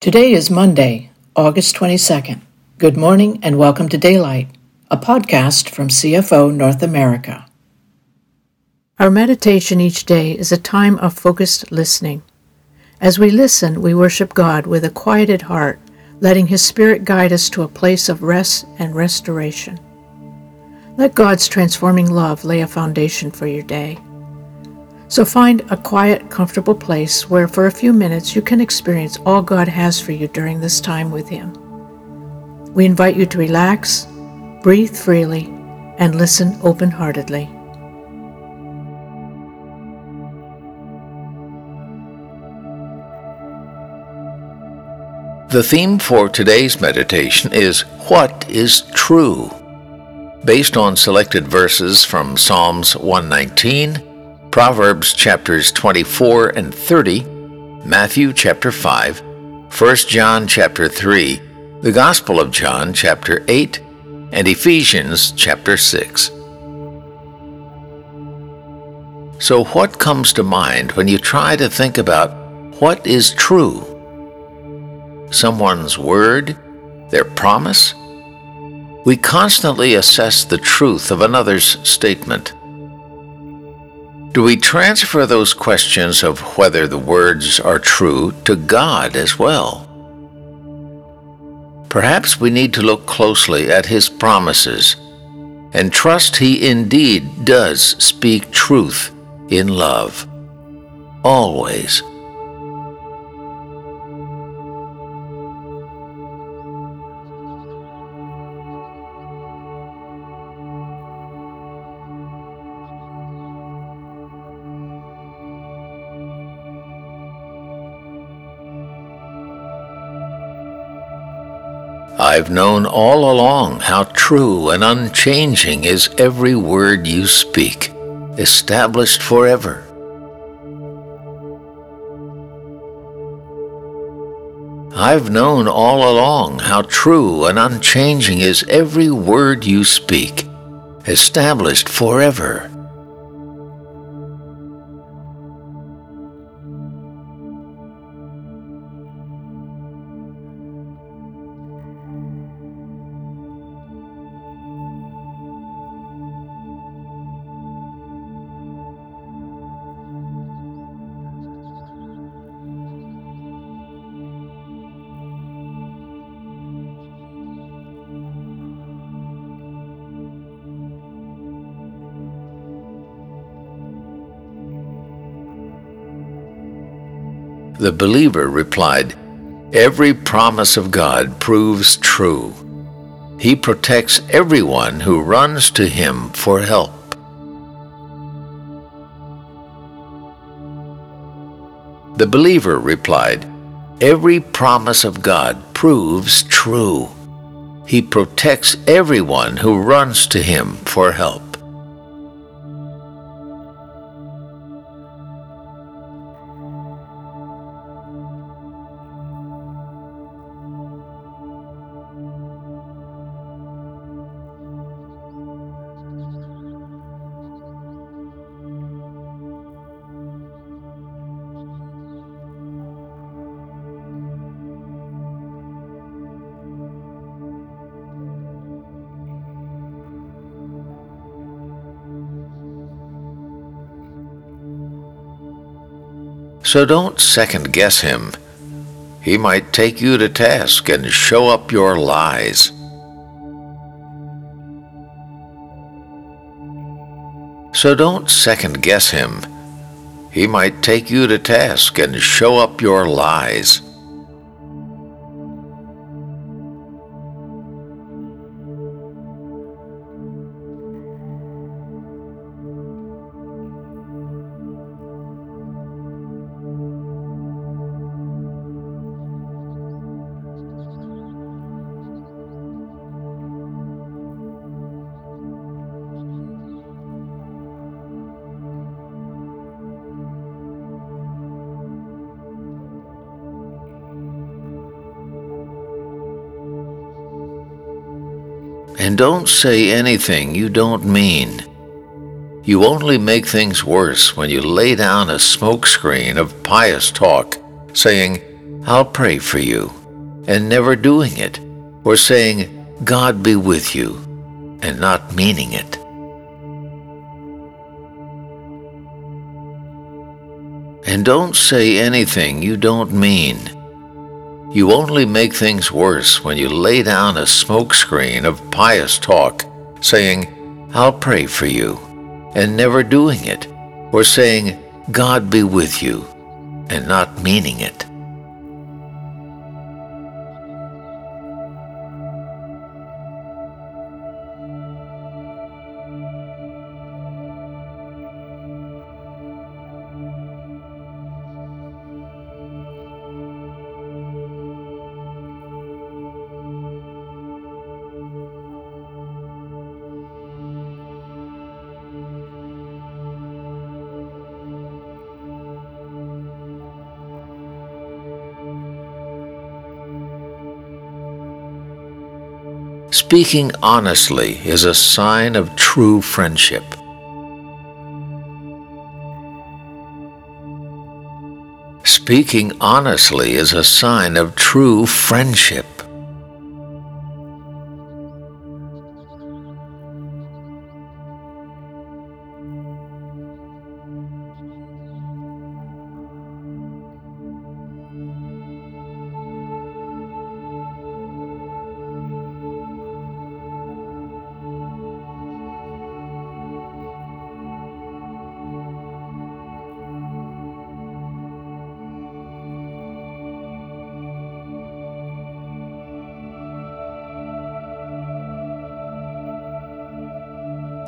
Today is Monday, August 22nd. Good morning and welcome to Daylight, a podcast from CFO North America. Our meditation each day is a time of focused listening. As we listen, we worship God with a quieted heart, letting His Spirit guide us to a place of rest and restoration. Let God's transforming love lay a foundation for your day. So find a quiet, comfortable place where for a few minutes you can experience all God has for you during this time with Him. We invite you to relax, breathe freely, and listen open heartedly. The theme for today's meditation is What is True? Based on selected verses from Psalms 119, Proverbs chapters 24 and 30, Matthew chapter 5, 1 John chapter 3, the Gospel of John chapter 8, and Ephesians chapter 6. So, what comes to mind when you try to think about what is true? Someone's word? Their promise? We constantly assess the truth of another's statement. Do we transfer those questions of whether the words are true to God as well? Perhaps we need to look closely at His promises and trust He indeed does speak truth in love. Always. I've known all along how true and unchanging is every word you speak, established forever. I've known all along how true and unchanging is every word you speak, established forever. The believer replied, Every promise of God proves true. He protects everyone who runs to him for help. The believer replied, Every promise of God proves true. He protects everyone who runs to him for help. So don't second guess him. He might take you to task and show up your lies. So don't second guess him. He might take you to task and show up your lies. And don't say anything you don't mean. You only make things worse when you lay down a smokescreen of pious talk, saying, I'll pray for you, and never doing it, or saying, God be with you, and not meaning it. And don't say anything you don't mean. You only make things worse when you lay down a smokescreen of pious talk, saying, I'll pray for you, and never doing it, or saying, God be with you, and not meaning it. Speaking honestly is a sign of true friendship. Speaking honestly is a sign of true friendship.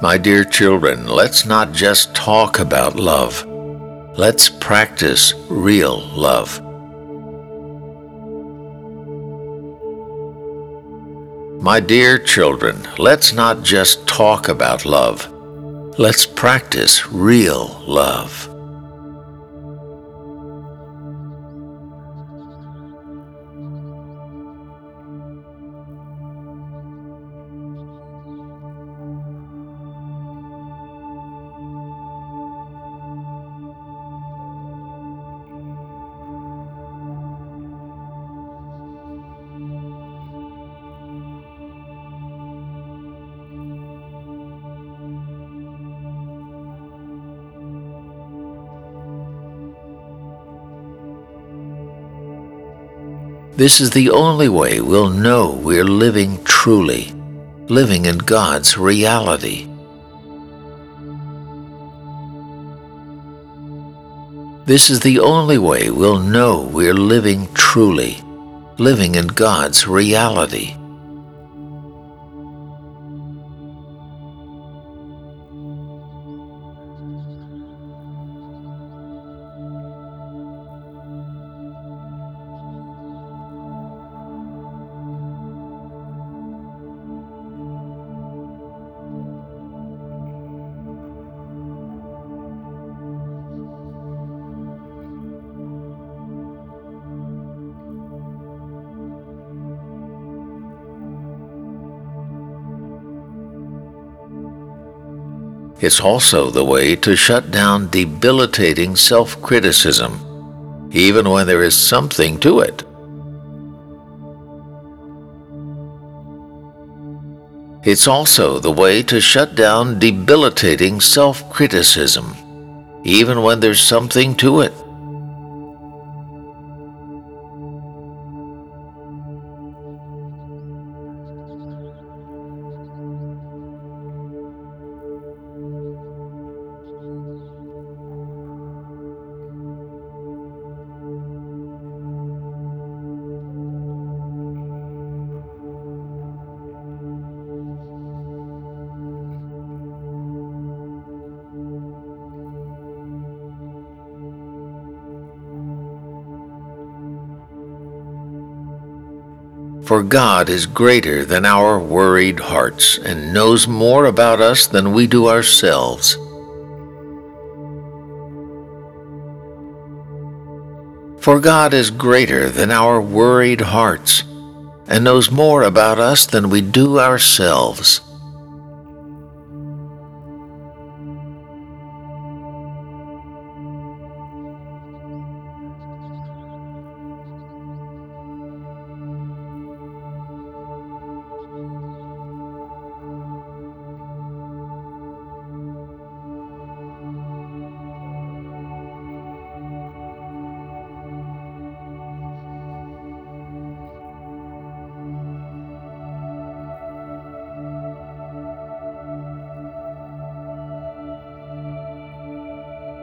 My dear children, let's not just talk about love. Let's practice real love. My dear children, let's not just talk about love. Let's practice real love. This is the only way we'll know we're living truly, living in God's reality. This is the only way we'll know we're living truly, living in God's reality. It's also the way to shut down debilitating self criticism, even when there is something to it. It's also the way to shut down debilitating self criticism, even when there's something to it. For God is greater than our worried hearts and knows more about us than we do ourselves. For God is greater than our worried hearts and knows more about us than we do ourselves.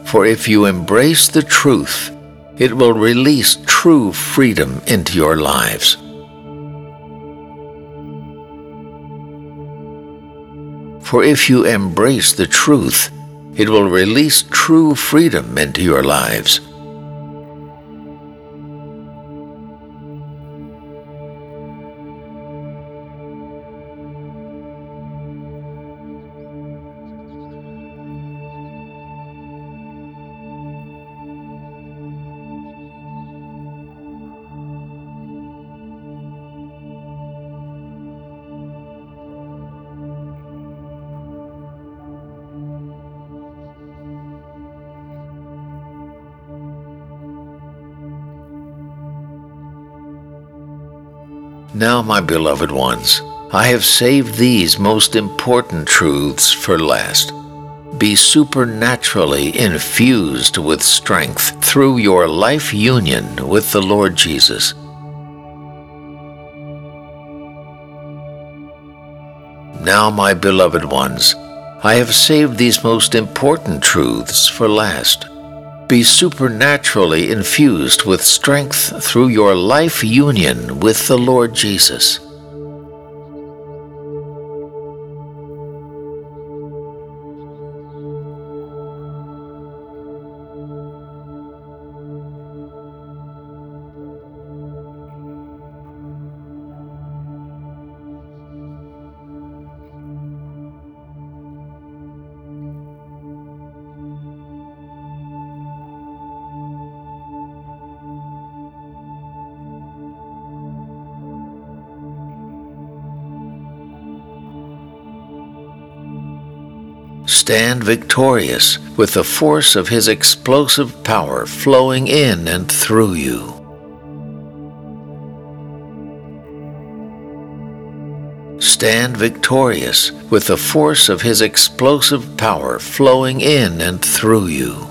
For if you embrace the truth, it will release true freedom into your lives. For if you embrace the truth, it will release true freedom into your lives. Now, my beloved ones, I have saved these most important truths for last. Be supernaturally infused with strength through your life union with the Lord Jesus. Now, my beloved ones, I have saved these most important truths for last be supernaturally infused with strength through your life union with the Lord Jesus. Stand victorious with the force of His explosive power flowing in and through you. Stand victorious with the force of His explosive power flowing in and through you.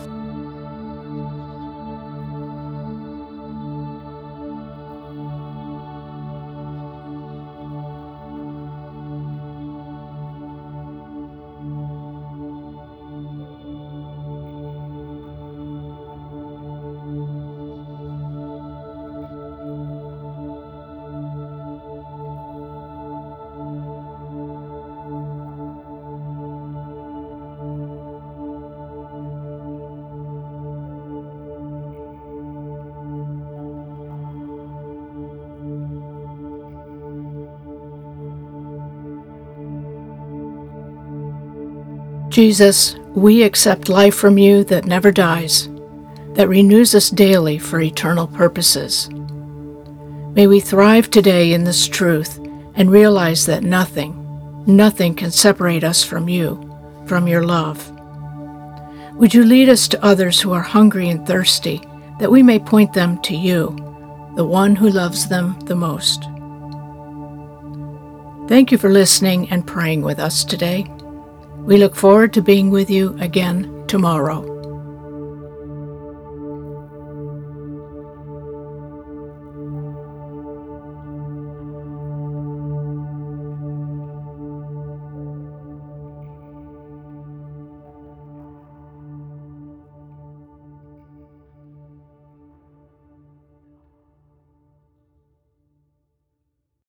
Jesus, we accept life from you that never dies, that renews us daily for eternal purposes. May we thrive today in this truth and realize that nothing, nothing can separate us from you, from your love. Would you lead us to others who are hungry and thirsty, that we may point them to you, the one who loves them the most? Thank you for listening and praying with us today. We look forward to being with you again tomorrow.